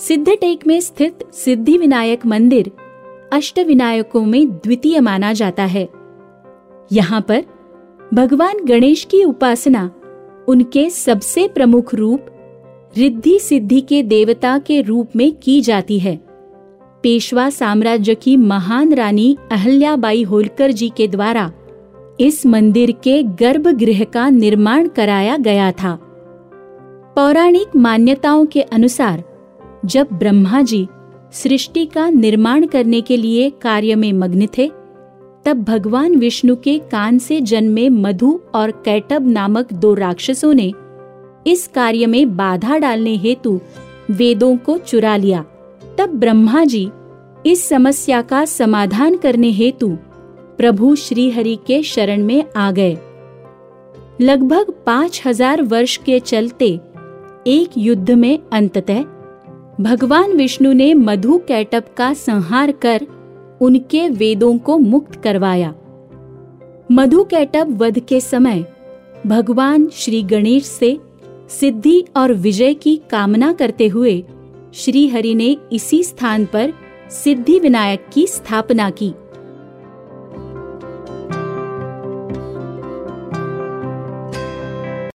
सिद्धटेक में स्थित सिद्धि विनायक मंदिर अष्ट विनायकों में द्वितीय माना जाता है। यहाँ पर भगवान गणेश की उपासना उनके सबसे प्रमुख रूप रिद्धि सिद्धि के देवता के रूप में की जाती है। पेशवा साम्राज्य की महान रानी अहल्याबाई होलकर जी के द्वारा इस मंदिर के गर्भगृह का निर्माण कराया गया था। पौराणिक मान्यताओं के अनुसार जब ब्रह्मा जी सृष्टि का निर्माण करने के लिए कार्य में मग्न थे, तब भगवान विष्णु के कान से जन्मे मधु और कैटब नामक दो राक्षसों ने इस कार्य में बाधा डालने हेतु वेदों को चुरा लिया। तब ब्रह्मा जी इस समस्या का समाधान करने हेतु प्रभु श्री हरि के शरण में आ गए। लगभग पाँच हज़ार वर्ष के चलते एक युद्ध में अंततः भगवान विष्णु ने मधु कैटप का संहार कर उनके वेदों को मुक्त करवाया। मधु कैटप वध के समय भगवान श्री गणेश से सिद्धि और विजय की कामना करते हुए श्री हरि ने इसी स्थान पर सिद्धि विनायक की स्थापना की।